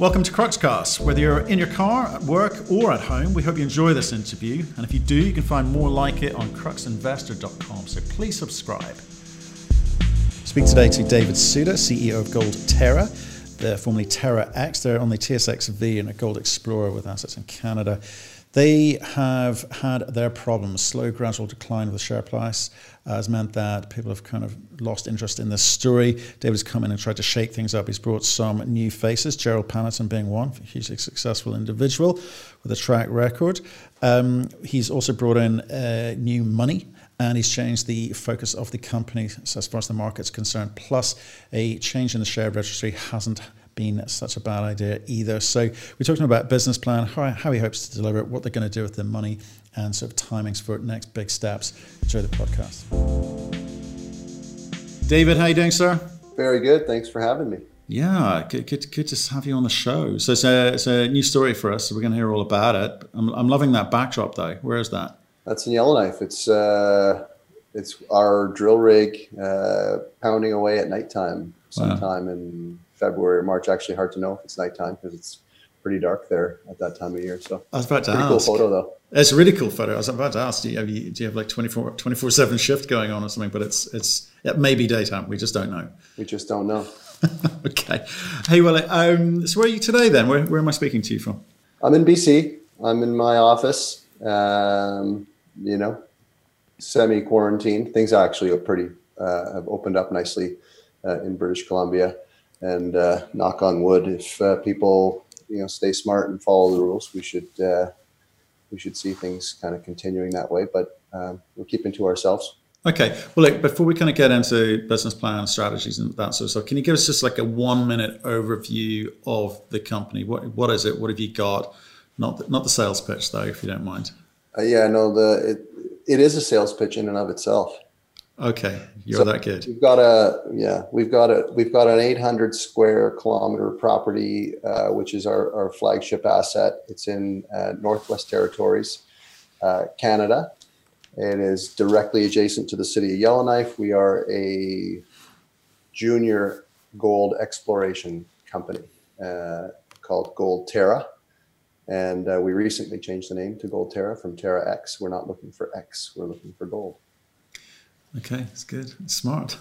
Welcome to Cruxcast. Whether you're in your car, at work, or at home, we hope you enjoy this interview. And if you do, you can find more like it on cruxinvestor.com. So please subscribe. Speak today to David Suda, CEO of Gold Terra. They're formerly Terra X. They're on the TSXV and a Gold Explorer with assets in Canada. They have had their problems. Slow, gradual decline of the share price uh, has meant that people have kind of lost interest in this story. David's come in and tried to shake things up. He's brought some new faces, Gerald Panneton being one, a hugely successful individual with a track record. Um, he's also brought in uh, new money and he's changed the focus of the company as far as the market's concerned. Plus, a change in the share registry hasn't been such a bad idea either. So we're talking about business plan, how, how he hopes to deliver it, what they're going to do with the money, and sort of timings for next big steps. Enjoy the podcast. David, how you doing, sir? Very good. Thanks for having me. Yeah, good, good, good to have you on the show. So it's a, it's a new story for us. So we're going to hear all about it. I'm, I'm loving that backdrop, though. Where is that? That's in Yellowknife. It's uh, it's our drill rig uh, pounding away at nighttime sometime wow. in February or March. Actually, hard to know if it's nighttime because it's pretty dark there at that time of year. So I was about to pretty ask. cool photo though. It's a really cool photo. I was about to ask, do you have, do you have like 24, 24 seven shift going on or something? But it's, it's, it may be daytime. We just don't know. We just don't know. okay. Hey, well, um, so where are you today then? Where, where am I speaking to you from? I'm in BC. I'm in my office. Um, you know, semi quarantine. Things actually are pretty, uh, have opened up nicely uh, in British Columbia. And uh, knock on wood, if uh, people you know stay smart and follow the rules, we should uh, we should see things kind of continuing that way. But um, we're keeping to ourselves. Okay. Well, like before we kind of get into business plan strategies and that sort of stuff, can you give us just like a one minute overview of the company? What what is it? What have you got? Not the, not the sales pitch though, if you don't mind. Uh, yeah, no, the it, it is a sales pitch in and of itself. Okay, you're so that good. We've got a yeah, we've got a we've got an 800 square kilometer property, uh, which is our, our flagship asset. It's in uh, Northwest Territories, uh, Canada. It is directly adjacent to the city of Yellowknife. We are a junior gold exploration company uh, called Gold Terra. And uh, we recently changed the name to Gold Terra from Terra X. We're not looking for X, we're looking for gold. Okay, it's good. It's smart.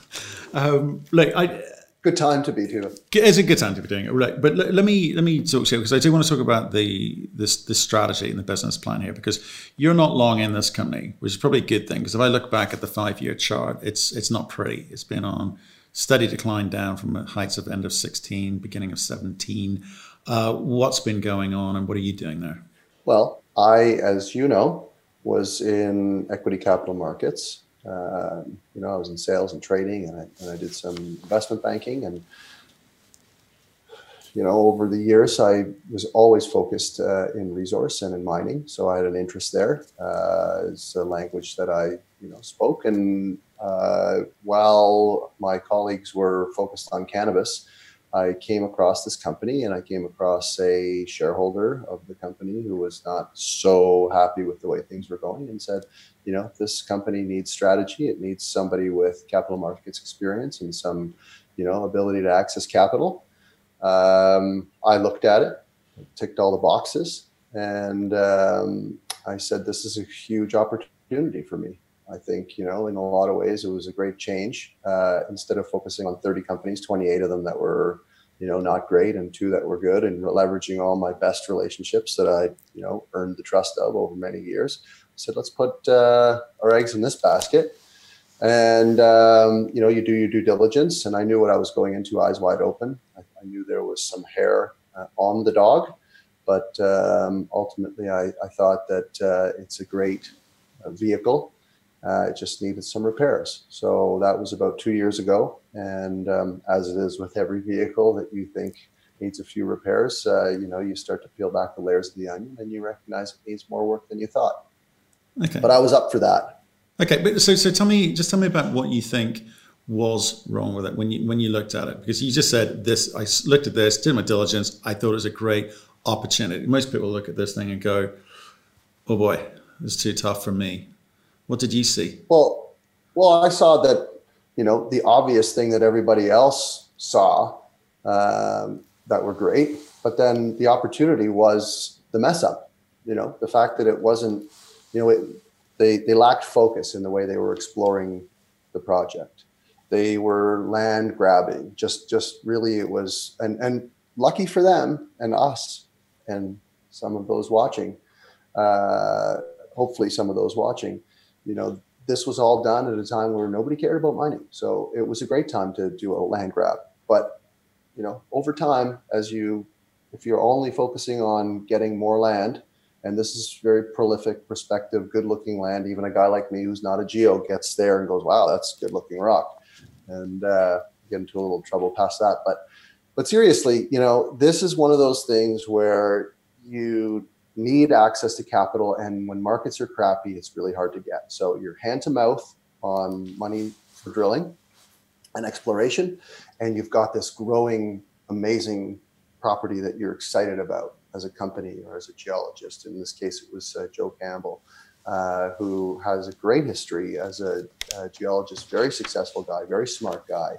Um, look, I good time to be doing it. It's a good time to be doing it. Right, but let, let me let me talk to you because I do want to talk about the this this strategy and the business plan here because you're not long in this company, which is probably a good thing. Because if I look back at the five year chart, it's it's not pretty. It's been on steady decline down from heights of end of 16, beginning of 17. Uh, what's been going on, and what are you doing there? Well, I, as you know, was in equity capital markets um, you know, I was in sales and trading, and I, and I did some investment banking. And you know, over the years, I was always focused uh, in resource and in mining, so I had an interest there. Uh, it's a language that I, you know, spoke. And uh, while my colleagues were focused on cannabis, I came across this company, and I came across a shareholder of the company who was not so happy with the way things were going, and said, you know, this company needs strategy. It needs somebody with capital markets experience and some, you know, ability to access capital. Um, I looked at it, ticked all the boxes, and um, I said, this is a huge opportunity for me. I think, you know, in a lot of ways, it was a great change. Uh, instead of focusing on 30 companies, 28 of them that were, you know, not great and two that were good and leveraging all my best relationships that I, you know, earned the trust of over many years said, let's put uh, our eggs in this basket. And, um, you know, you do your due diligence. And I knew what I was going into eyes wide open. I, I knew there was some hair uh, on the dog. But um, ultimately, I, I, thought that uh, it's a great uh, vehicle. Uh, it just needed some repairs. So that was about two years ago. And um, as it is with every vehicle that you think needs a few repairs, uh, you know, you start to peel back the layers of the onion and you recognize it needs more work than you thought. Okay. But I was up for that. Okay, but so so tell me, just tell me about what you think was wrong with it when you when you looked at it because you just said this. I looked at this, did my diligence. I thought it was a great opportunity. Most people look at this thing and go, "Oh boy, it's too tough for me." What did you see? Well, well, I saw that you know the obvious thing that everybody else saw um, that were great but then the opportunity was the mess up. You know, the fact that it wasn't, you know, it, they they lacked focus in the way they were exploring the project. They were land grabbing. Just just really, it was and and lucky for them and us and some of those watching. Uh, hopefully, some of those watching. You know, this was all done at a time where nobody cared about mining. So it was a great time to do a land grab. But you know, over time, as you, if you're only focusing on getting more land, and this is very prolific, prospective, good-looking land. Even a guy like me who's not a geo gets there and goes, "Wow, that's good-looking rock," and uh, get into a little trouble past that. But, but seriously, you know, this is one of those things where you need access to capital, and when markets are crappy, it's really hard to get. So you're hand to mouth on money for drilling and exploration, and you've got this growing, amazing property that you're excited about as a company or as a geologist. In this case, it was uh, Joe Campbell, uh, who has a great history as a, a, geologist, very successful guy, very smart guy.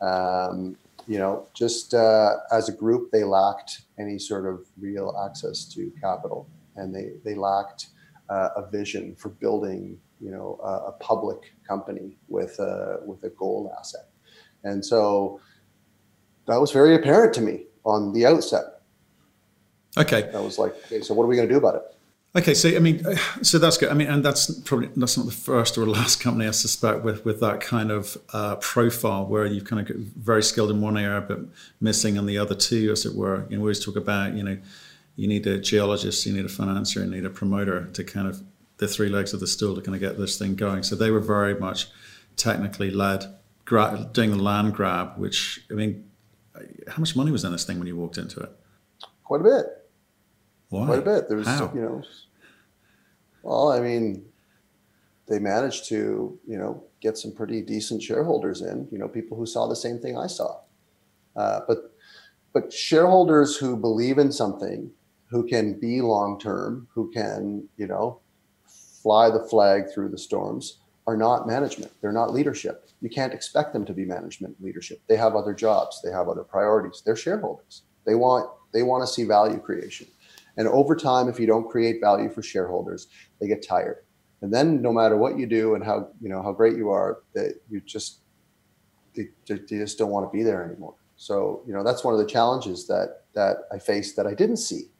Um, you know, just uh, as a group, they lacked any sort of real access to capital, and they they lacked uh, a vision for building, you know, a, a, public company with a with a gold asset, and so that was very apparent to me on the outset. Okay, I was like, okay, so what are we going to do about it? Okay, so I mean, so that's good. I mean, and that's probably that's not the first or last company I suspect with with that kind of uh, profile where you've kind of got very skilled in one area but missing in the other two, as it were. You know, we always talk about you know, you need a geologist, you need a financier, you need a promoter to kind of the three legs of the stool to kind of get this thing going. So they were very much technically led, gra- doing the land grab. Which I mean, how much money was in this thing when you walked into it? Quite a bit. Why? Quite a bit. There's, How? you know, well, I mean, they managed to, you know, get some pretty decent shareholders in. You know, people who saw the same thing I saw. Uh, but, but shareholders who believe in something, who can be long term, who can, you know, fly the flag through the storms, are not management. They're not leadership. You can't expect them to be management leadership. They have other jobs. They have other priorities. They're shareholders. They want they want to see value creation. And over time, if you don't create value for shareholders, they get tired. And then no matter what you do and how you know how great you are, that you just they, they just don't want to be there anymore. So you know that's one of the challenges that that I faced that I didn't see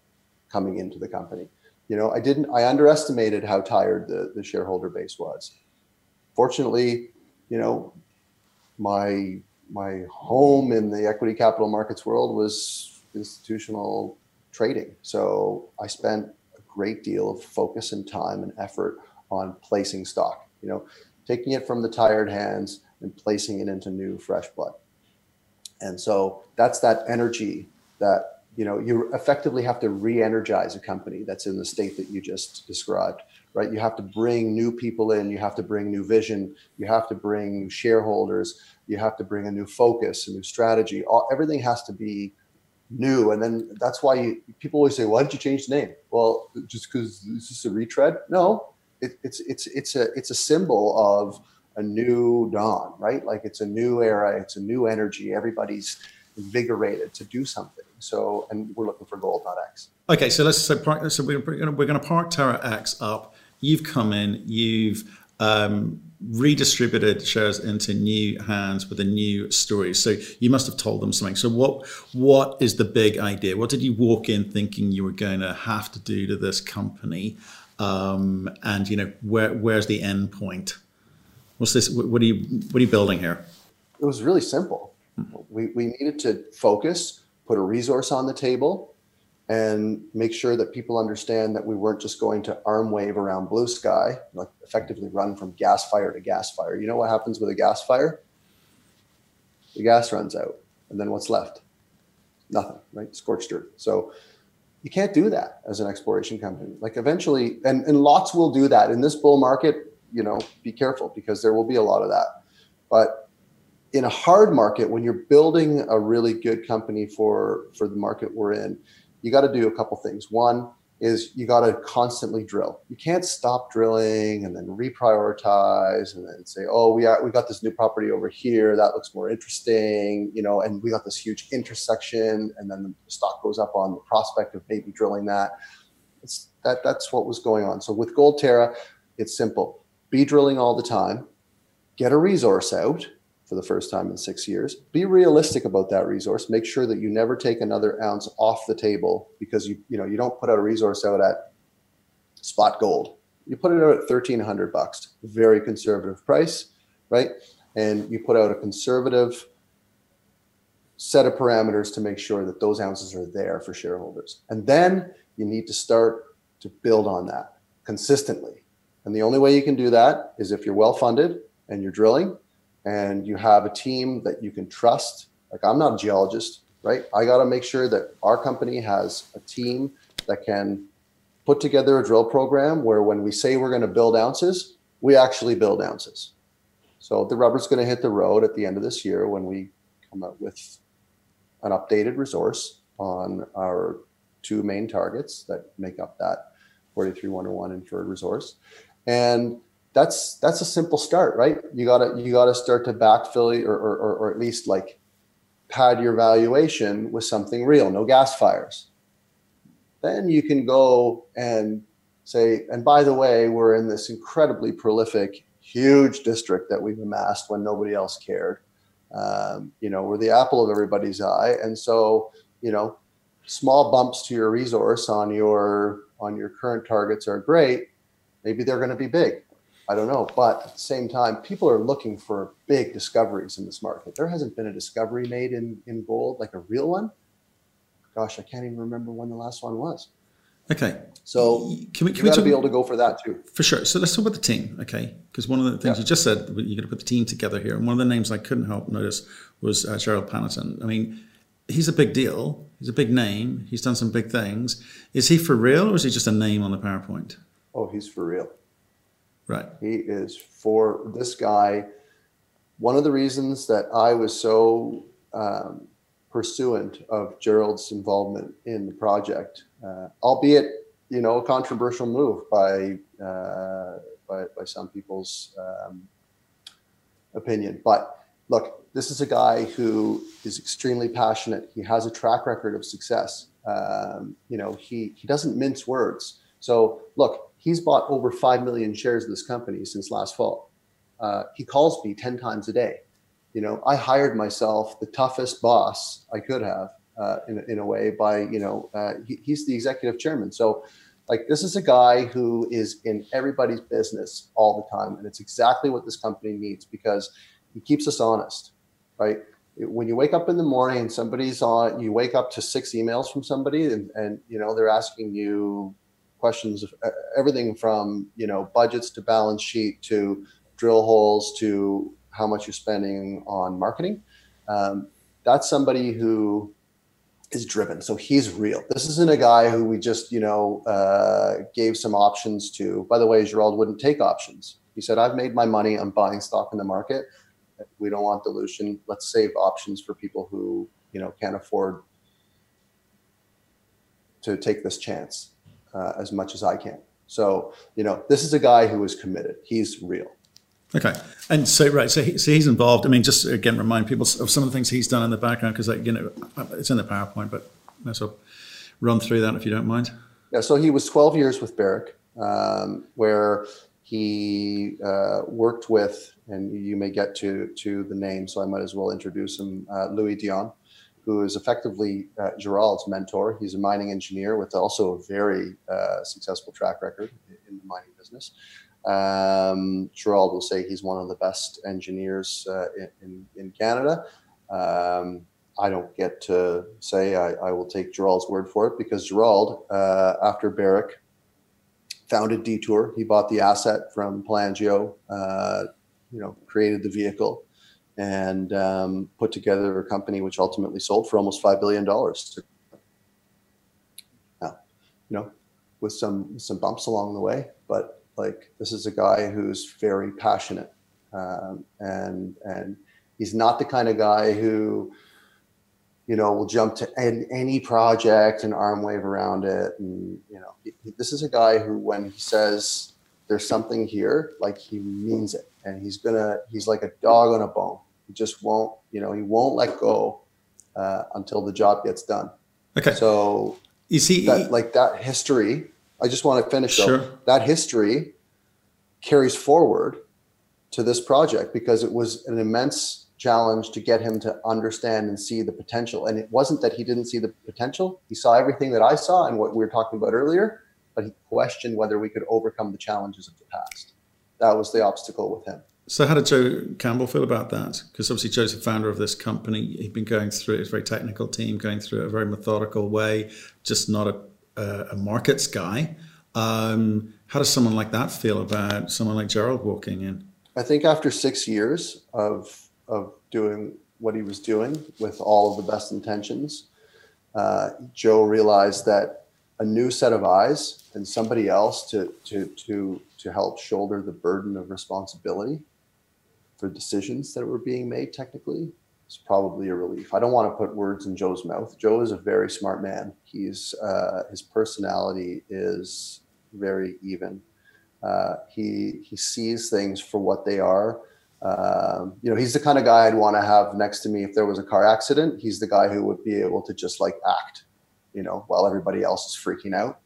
coming into the company. You know, I didn't I underestimated how tired the, the shareholder base was. Fortunately, you know, my my home in the equity capital markets world was institutional trading. So I spent a great deal of focus and time and effort on placing stock, you know, taking it from the tired hands and placing it into new fresh blood. And so that's that energy that, you know, you effectively have to re-energize a company that's in the state that you just described, right? You have to bring new people in, you have to bring new vision, you have to bring new shareholders, you have to bring a new focus, a new strategy. All, everything has to be new. And then that's why you, people always say, "Why did you change the name?" Well, just because this is a retread? No, it, it's it's it's a it's a symbol of a new dawn, right? Like it's a new era, it's a new energy. Everybody's invigorated to do something. So, and we're looking for gold, not X. Okay, so let's so, so we're we're going to park Terra X up. You've come in, you've um, redistributed shares into new hands with a new story. So you must have told them something. So what what is the big idea? What did you walk in thinking you were going to have to do to this company? Um, and you know where where's the end point? What's this? What are you what are you building here? It was really simple. We we needed to focus, put a resource on the table, and make sure that people understand that we weren't just going to arm wave around blue sky, like effectively run from gas fire to gas fire. You know what happens with a gas fire? The gas runs out, and then what's left? Nothing, right? Scorched earth. So you can't do that as an exploration company. Like eventually, and, and lots will do that in this bull market. You know, be careful because there will be a lot of that. But in a hard market, when you're building a really good company for for the market we're in, you got to do a couple things. One, is you got to constantly drill. You can't stop drilling and then reprioritize and then say, "Oh, we are, we got this new property over here that looks more interesting," you know, and we got this huge intersection, and then the stock goes up on the prospect of maybe drilling that. It's that that's what was going on. So with Gold Terra, it's simple: be drilling all the time, get a resource out, for the first time in six years. Be realistic about that resource. Make sure that you never take another ounce off the table because you you know you don't put out a resource out at spot gold. You put it out at thirteen hundred bucks, very conservative price, right? And you put out a conservative set of parameters to make sure that those ounces are there for shareholders. And then you need to start to build on that consistently. And the only way you can do that is if you're well funded and you're drilling and you have a team that you can trust. Like I'm not a geologist, right? I got to make sure that our company has a team that can put together a drill program where when we say we're going to build ounces, we actually build ounces. So the rubber's going to hit the road at the end of this year when we come up with an updated resource on our two main targets that make up that 43101 inferred resource. And that's that's a simple start, right? You gotta you gotta start to backfill or, or, or at least like pad your valuation with something real, no gas fires. Then you can go and say, and by the way, we're in this incredibly prolific, huge district that we've amassed when nobody else cared. Um, you know, we're the apple of everybody's eye, and so you know, small bumps to your resource on your on your current targets are great. Maybe they're going to be big I don't know. But at the same time, people are looking for big discoveries in this market. There hasn't been a discovery made in, in gold, like a real one. Gosh, I can't even remember when the last one was. Okay. So can we, can we talk, be able to go for that too? For sure. So let's talk about the team, okay? Because one of the things yeah. you just said, you're going to put the team together here. And one of the names I couldn't help notice was uh, Gerald Panneton. I mean, he's a big deal. He's a big name. He's done some big things. Is he for real or is he just a name on the PowerPoint? Oh, he's for real. Right. He is for this guy. One of the reasons that I was so um, pursuant of Gerald's involvement in the project, uh, albeit you know a controversial move by uh, by, by some people's um, opinion, but look, this is a guy who is extremely passionate. He has a track record of success. Um, you know, he he doesn't mince words. So look, he's bought over 5 million shares of this company since last fall. Uh, he calls me 10 times a day. You know, I hired myself the toughest boss I could have uh, in, in a way by, you know, uh, he, he's the executive chairman. So, like, this is a guy who is in everybody's business all the time. And it's exactly what this company needs because he keeps us honest, right? when you wake up in the morning somebody's on you wake up to six emails from somebody and, and you know they're asking you questions of uh, everything from you know budgets to balance sheet to drill holes to how much you're spending on marketing. Um, that's somebody who is driven. So he's real. This isn't a guy who we just you know uh, gave some options to. By the way, Gerald wouldn't take options. He said, "I've made my money. I'm buying stock in the market. We don't want dilution. Let's save options for people who you know can't afford." to take this chance uh, as much as I can. So, you know, this is a guy who is committed. He's real. Okay, and so right, so, he, so he's involved. I mean, just again, remind people of some of the things he's done in the background because, like, you know, it's in the PowerPoint, but so run through that if you don't mind. Yeah, so he was 12 years with Barrick, um, where he uh, worked with, and you may get to to the name, so I might as well introduce him, uh, Louis Dionne who is effectively uh, Gerald's mentor. He's a mining engineer with also a very uh, successful track record in the mining business. Um, Gerald will say he's one of the best engineers uh, in, in Canada. Um, I don't get to say I, I, will take Gerald's word for it because Gerald, uh, after Barrick, founded Detour. He bought the asset from Pelangio, uh, you know, created the vehicle, and um, put together a company which ultimately sold for almost five billion dollars. Now, you know, with some some bumps along the way, but like this is a guy who's very passionate, um, and and he's not the kind of guy who you know, will jump to any project and arm wave around it. And, you know, this is a guy who, when he says there's something here, like he means it. And he's gonna, he's like a dog on a bone. He just won't, you know, he won't let go uh, until the job gets done. Okay. So you see, that, like that history, I just want to finish sure. Though, that history carries forward to this project because it was an immense challenge to get him to understand and see the potential. And it wasn't that he didn't see the potential. He saw everything that I saw and what we were talking about earlier, but he questioned whether we could overcome the challenges of the past. That was the obstacle with him. So, how did Joe Campbell feel about that? Because obviously, Joe's the founder of this company. He'd been going through it, a very technical team, going through it a very methodical way, just not a, a, a markets guy. Um, how does someone like that feel about someone like Gerald walking in? I think after six years of of doing what he was doing with all of the best intentions, uh, Joe realized that a new set of eyes and somebody else to to to to help shoulder the burden of responsibility for decisions that were being made technically is probably a relief. I don't want to put words in Joe's mouth. Joe is a very smart man. He's uh, his personality is very even. Uh, he he sees things for what they are um, you know, he's the kind of guy I'd want to have next to me if there was a car accident. He's the guy who would be able to just like act, you know, while everybody else is freaking out.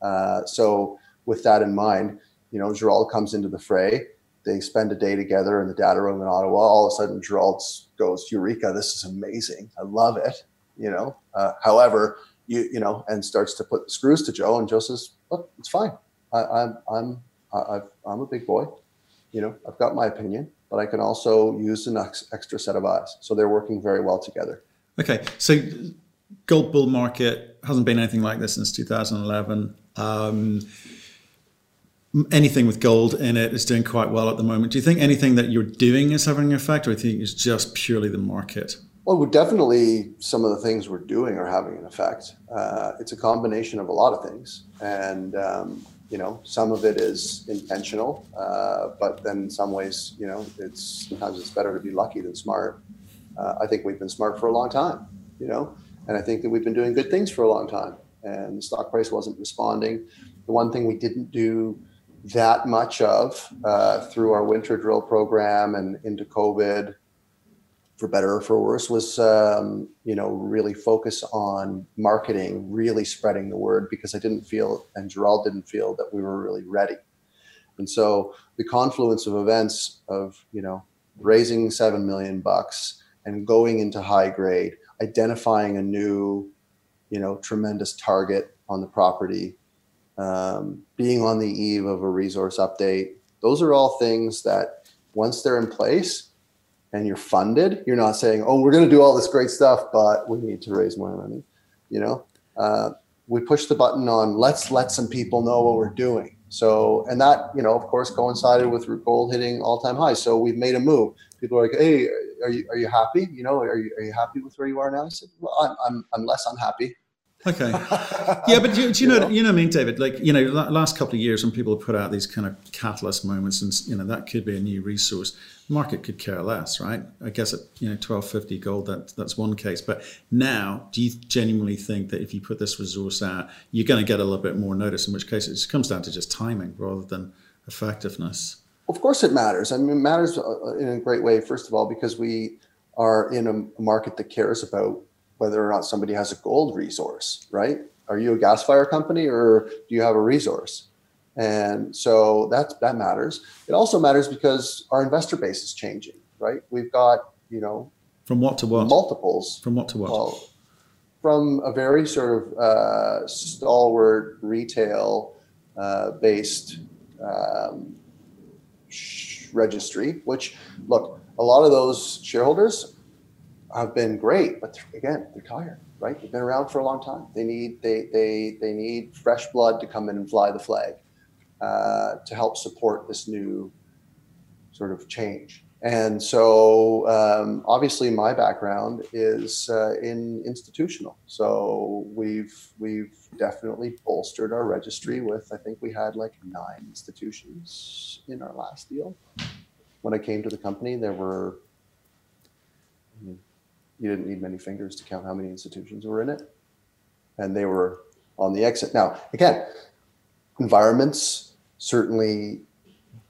Uh, so, with that in mind, you know, Gerald comes into the fray. They spend a day together in the data room in Ottawa. All of a sudden, Gerald goes, "Eureka! This is amazing. I love it." You know. Uh, however, you you know, and starts to put screws to Joe, and Joe says, "Look, it's fine. I, I'm I'm I, I'm a big boy. You know, I've got my opinion." but I can also use an ex- extra set of eyes. So they're working very well together. Okay, so gold bull market hasn't been anything like this since 2011. Um, anything with gold in it is doing quite well at the moment. Do you think anything that you're doing is having an effect, or do you think it's just purely the market? Well, definitely some of the things we're doing are having an effect. Uh, it's a combination of a lot of things, and um, you know, some of it is intentional, uh, but then in some ways, you know, it's sometimes it's better to be lucky than smart. Uh, I think we've been smart for a long time, you know, and I think that we've been doing good things for a long time, and the stock price wasn't responding. The one thing we didn't do that much of uh, through our winter drill program and into COVID for better or for worse, was um, you know really focus on marketing, really spreading the word because I didn't feel and Gerald didn't feel that we were really ready. And so the confluence of events of you know raising seven million bucks and going into high grade, identifying a new you know tremendous target on the property, um, being on the eve of a resource update. Those are all things that once they're in place, and you're funded, you're not saying, "Oh, we're going to do all this great stuff, but we need to raise more money." You know, uh, we push the button on let's let some people know what we're doing. So, and that you know, of course, coincided with gold hitting all-time highs. So we've made a move. People are like, "Hey, are you are you happy? You know, are you are you happy with where you are now?" I said, "Well, I'm I'm, I'm less unhappy." Okay. Yeah, but do, do you, you know, know, you know, what I mean, David, like you know, last couple of years when people put out these kind of catalyst moments, and you know, that could be a new resource. Market could care less, right? I guess at you know twelve fifty gold, that that's one case. But now, do you genuinely think that if you put this resource out, you're going to get a little bit more notice? In which case, it just comes down to just timing rather than effectiveness. Of course, it matters. I mean, it matters uh, in a great way. First of all, because we are in a market that cares about whether or not somebody has a gold resource, right? Are you a gas fire company or do you have a resource? And so that that matters. It also matters because our investor base is changing, right? We've got, you know, from what to what? Multiples. From what to what? Well, from a very sort of uh, stalwart retail uh, based um, registry, which look, a lot of those shareholders have been great, but again, they're tired, right? They've been around for a long time. They need they they they need fresh blood to come in and fly the flag uh, to help support this new sort of change. And so, um, obviously, my background is uh, in institutional. So we've we've definitely bolstered our registry with. I think we had like nine institutions in our last deal. When I came to the company, there were you didn't need many fingers to count how many institutions were in it, and they were on the exit. Now, again, environments certainly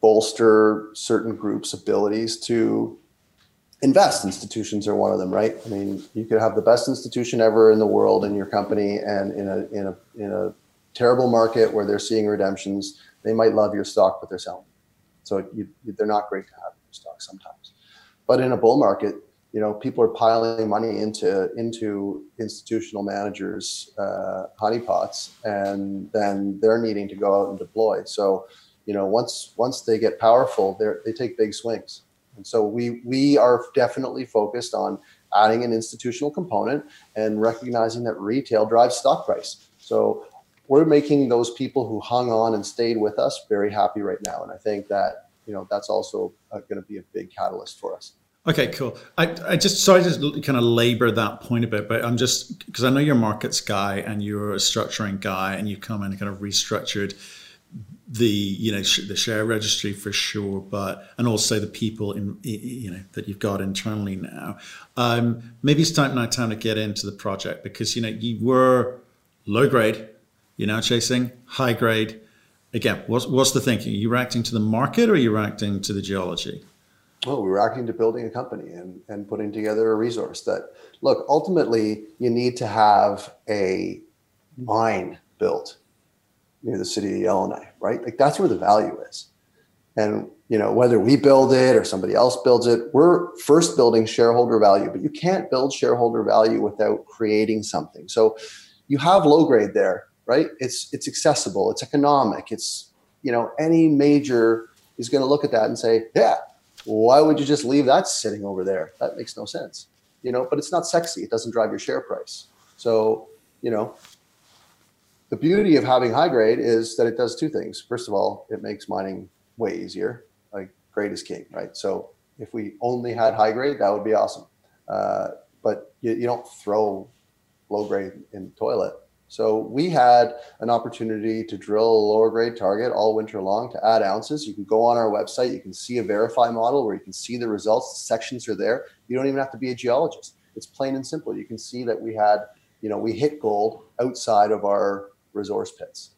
bolster certain groups' abilities to invest. Institutions are one of them, right? I mean, you could have the best institution ever in the world in your company, and in a in a in a terrible market where they're seeing redemptions, they might love your stock, but they're selling. So you, they're not great to have in your stock sometimes. But in a bull market, you know, people are piling money into into institutional managers' uh, honeypots, and then they're needing to go out and deploy. So, you know, once once they get powerful, they they take big swings. And so we we are definitely focused on adding an institutional component and recognizing that retail drives stock price. So we're making those people who hung on and stayed with us very happy right now, and I think that you know that's also uh, going to be a big catalyst for us. Okay, cool. I, I just sorry to kind of labor that point a bit, but I'm just because I know you're markets guy and you're a structuring guy, and you come in and kind of restructured the you know sh- the share registry for sure, but and also the people in you know that you've got internally now. Um, maybe it's time now time to get into the project because you know you were low grade, you're now chasing high grade. Again, what's what's the thinking? Are you reacting to the market or are you reacting to the geology? Oh, we were acting to building a company and, and putting together a resource that, look, ultimately, you need to have a mine built near the city of Yellowknife, right? Like that's where the value is. And, you know, whether we build it or somebody else builds it, we're first building shareholder value, but you can't build shareholder value without creating something. So you have low grade there, right? It's, it's accessible, it's economic, it's, you know, any major is going to look at that and say, yeah, why would you just leave that sitting over there? That makes no sense. You know, but it's not sexy. It doesn't drive your share price. So, you know, the beauty of having high grade is that it does two things. First of all, it makes mining way easier. Like grade is king, right? So if we only had high grade, that would be awesome. Uh, but you, you don't throw low grade in the toilet. So we had an opportunity to drill a lower grade target all winter long to add ounces. You can go on our website, you can see a VRIFY model where you can see the results. The sections are there. You don't even have to be a geologist. It's plain and simple. You can see that we had, you know, we hit gold outside of our resource pits.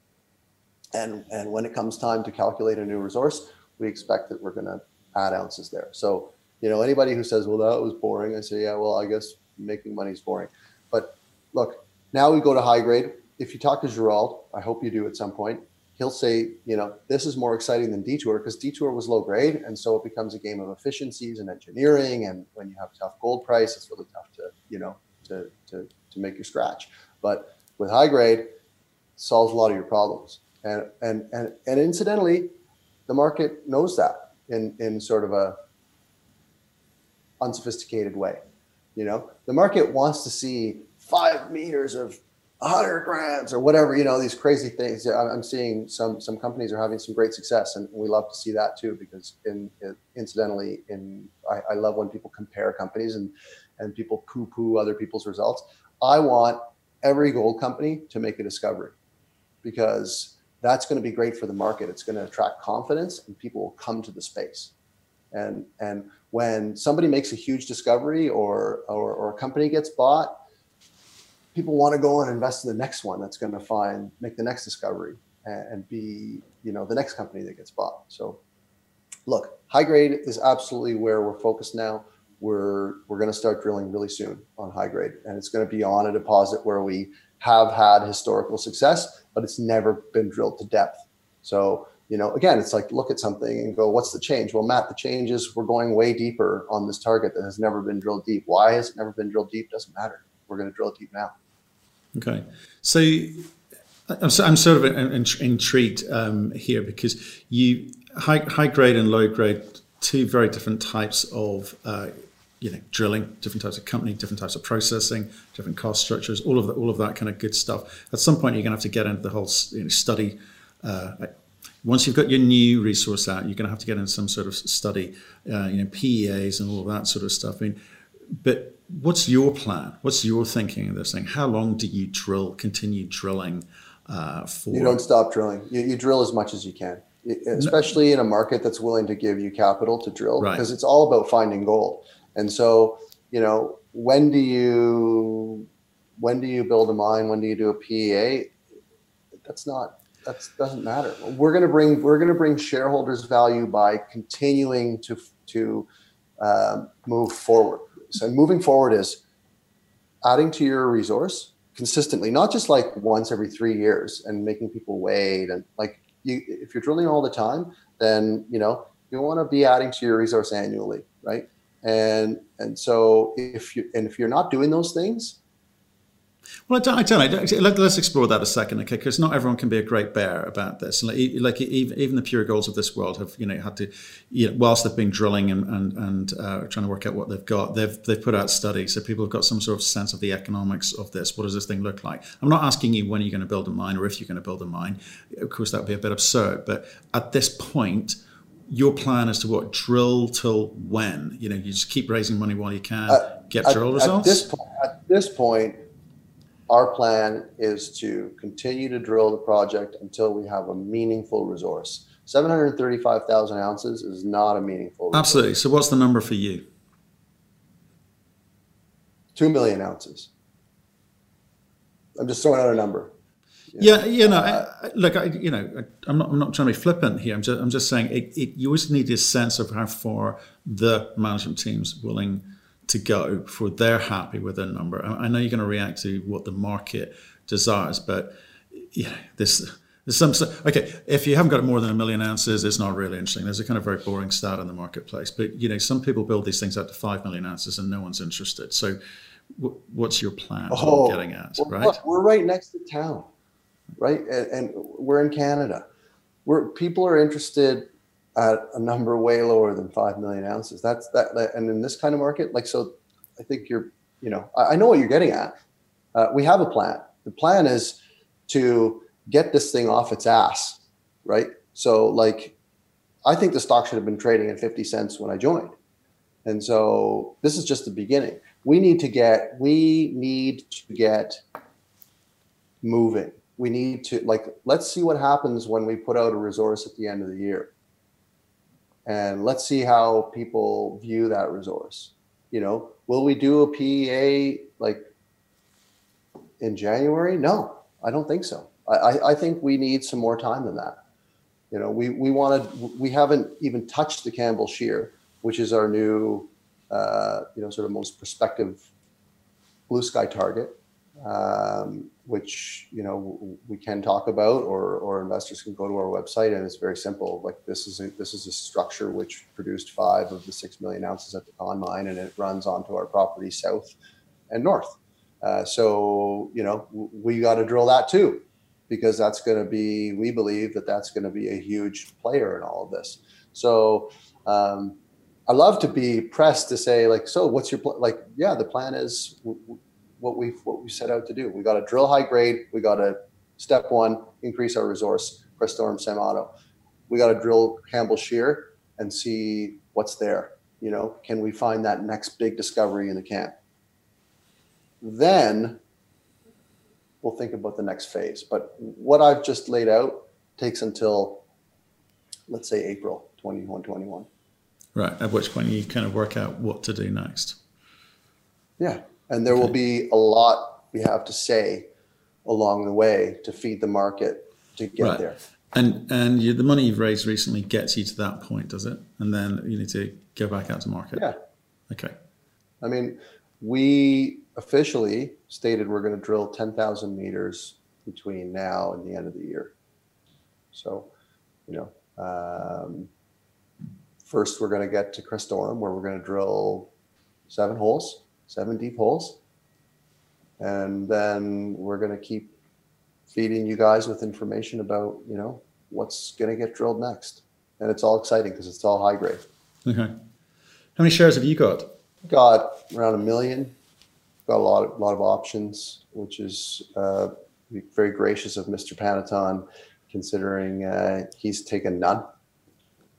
And and when it comes time to calculate a new resource, we expect that we're going to add ounces there. So, you know, anybody who says, "Well, that was boring," I say, "Yeah, well, I guess making money is boring." But look, now we go to high grade. If you talk to Gerald, I hope you do at some point, he'll say, you know, this is more exciting than Detour because Detour was low grade. And so it becomes a game of efficiencies and engineering. And when you have tough gold price, it's really tough to, you know, to, to, to make your scratch. But with high grade, solves a lot of your problems. And, and, and, and incidentally, the market knows that in, in sort of a unsophisticated way. You know, the market wants to see five meters of 100 grams or whatever you know these crazy things. I'm seeing some some companies are having some great success and we love to see that too because in, in incidentally in I, I, love when people compare companies and and people poo poo other people's results. I want every gold company to make a discovery because that's going to be great for the market. It's going to attract confidence and people will come to the space. And and when somebody makes a huge discovery or or, or a company gets bought people want to go and invest in the next one that's going to find make the next discovery and, and be you know the next company that gets bought. So look high grade is absolutely where we're focused now. We're we're going to start drilling really soon on high grade and it's going to be on a deposit where we have had historical success but it's never been drilled to depth. So you know again it's like look at something and go what's the change? Well matt the change is we're going way deeper on this target that has never been drilled deep. Why has it never been drilled deep? Doesn't matter. We're going to drill deep now Okay, so I'm, I'm sort of intrigued um, here because you high, high grade and low grade, two very different types of uh, you know drilling, different types of company, different types of processing, different cost structures, all of that, all of that kind of good stuff. At some point, you're going to have to get into the whole you know, study. Uh, once you've got your new resource out, you're going to have to get into some sort of study, uh, you know, PEAs and all of that sort of stuff. I mean, but what's your plan? What's your thinking of this thing? How long do you drill, continue drilling uh, for? You don't stop drilling. You, you, drill as much as you can, especially no. in a market that's willing to give you capital to drill, right. because it's all about finding gold. And so, you know, when do you when do you build a mine? When do you do a PEA? That's not that doesn't matter. We're going to bring we're going to bring shareholders value by continuing to to um, move forward. So moving forward is adding to your resource consistently, not just like once every three years and making people wait and like you, if you're drilling all the time, then you know you want to be adding to your resource annually, right? And and so if you and if you're not doing those things, well, I don't, I don't know. Let, us explore that a second, okay? Because not everyone can be a Great Bear about this. Like, like even, even the Pure Golds of this world have, you know, had to, you know, whilst they've been drilling and and, and uh, trying to work out what they've got, they've they've put out studies, so people have got some sort of sense of the economics of this. What does this thing look like? I'm not asking you when you're going to build a mine or if you're going to build a mine. Of course, that would be a bit absurd. But at this point, your plan is to what drill till when? You know, you just keep raising money while you can, uh, get drill at, results. At this point, at this point our plan is to continue to drill the project until we have a meaningful resource. 735,000 ounces is not a meaningful resource. Absolutely. So, what's the number for you? 2 million ounces. I'm just throwing out a number. Yeah, you know, I, look, I, you know, I, am not, I'm not trying to be flippant here. I'm just, I'm just saying it, it, you always need a sense of how far the management team's willing to go before they're happy with their number. I know you're going to react to what the market desires, but yeah, this there's some okay. If you haven't got more than a million ounces, it's not really interesting. There's a kind of very boring stat in the marketplace. But you know, some people build these things up to five million ounces, and no one's interested. So, w- what's your plan? Oh, getting at well, right? We're right next to town, right, and, and we're in Canada. Where people are interested at a number way lower than five million ounces. That's that, and in this kind of market, like so, I think you're, you know, I, I know what you're getting at. Uh, we have a plan. The plan is to get this thing off its ass, right? So, like, I think the stock should have been trading at 50 cents when I joined, and so this is just the beginning. We need to get, we need to get moving. We need to like, let's see what happens when we put out a resource at the end of the year and let's see how people view that resource. You know, will we do a PEA like in January? No, I don't think so. I, I think we need some more time than that. You know, we we wanted we haven't even touched the Campbell Shear, which is our new, uh, you know, sort of most prospective blue sky target um, which you know we can talk about, or or investors can go to our website, and it's very simple. Like this is a, this is a structure which produced five of the six million ounces at the Con mine, and it runs onto our property south and north. Uh, so you know we got to drill that too, because that's going to be we believe that that's going to be a huge player in all of this. So. Um, I love to be pressed to say like, so what's your pl-? like? Yeah, the plan is what we what we set out to do. We got to drill high grade. We got to step one increase our resource. Crestaurum Sam Otto. We got to drill Campbell Shear and see what's there. You know, can we find that next big discovery in the camp? Then we'll think about the next phase. But what I've just laid out takes until, let's say, April 21, 21. Right. At which point you kind of work out what to do next. Yeah and there will be a lot we have to say along the way to feed the market to get right. there. And and you, the money you've raised recently gets you to that point, does it? And then you need to go back out to market. Yeah. Okay. I mean, we officially stated we're going to drill 10,000 meters between now and the end of the year. So, you know, um, first we're going to get to Crestaurum where we're going to drill seven holes seven deep holes. And then we're going to keep feeding you guys with information about, you know, what's going to get drilled next. And it's all exciting because it's all high grade. Okay. How many shares have you got? Got around a million. Got a lot, of, lot of options, which is uh, very gracious of Mr. Panneton, considering uh, he's taken none.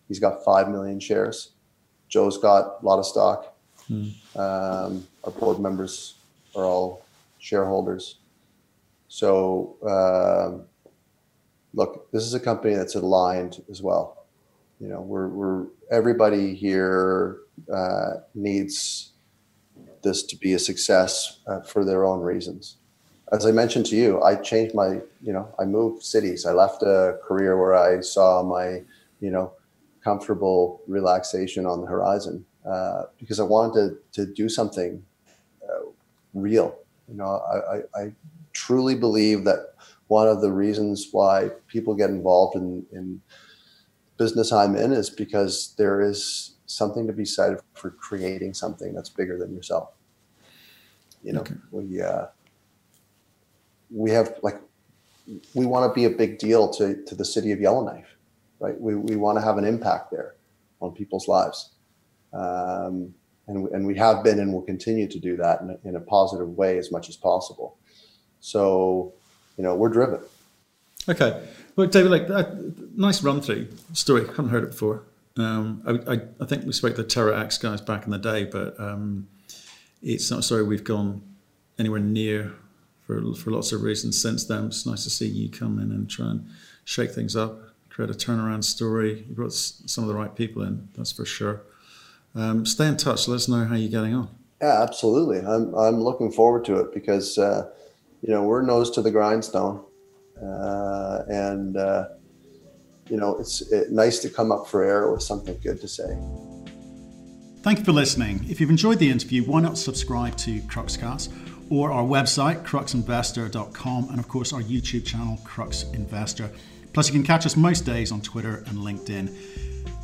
He's got five million shares. Joe's got a lot of stock. Hmm. Um, our board members are all shareholders. So, uh, look, this is a company that's aligned as well. You know, we're, we're everybody here uh, needs this to be a success uh, for their own reasons. As I mentioned to you, I changed my, you know, I moved cities. I left a career where I saw my, you know, comfortable relaxation on the horizon uh, because I wanted to, to do something real. You know, I, I, I, truly believe that one of the reasons why people get involved in, in business I'm in is because there is something to be said for creating something that's bigger than yourself. You know, okay. we uh, we have like we want to be a big deal to to the city of Yellowknife, right? We we want to have an impact there on people's lives, um, and and we have been and will continue to do that in a, in a positive way as much as possible. So, you know, we're driven. Okay. Well, David, like that, nice run through story. Haven't heard it before. Um, I, I, I, think we spoke to the Terra X guys back in the day, but um, it's not sorry we've gone anywhere near for for lots of reasons since then. It's nice to see you come in and try and shake things up, create a turnaround story. You brought some of the right people in, that's for sure. Um, stay in touch. Let us know how you're getting on. Yeah, absolutely. I'm I'm looking forward to it because uh, you know we're nose to the grindstone, uh, and uh, you know, it's it, nice to come up for air with something good to say. Thank you for listening. If you've enjoyed the interview, why not subscribe to Cruxcast or our website, cruxinvestor.com, and of course our YouTube channel, Crux Investor. Plus, you can catch us most days on Twitter and LinkedIn.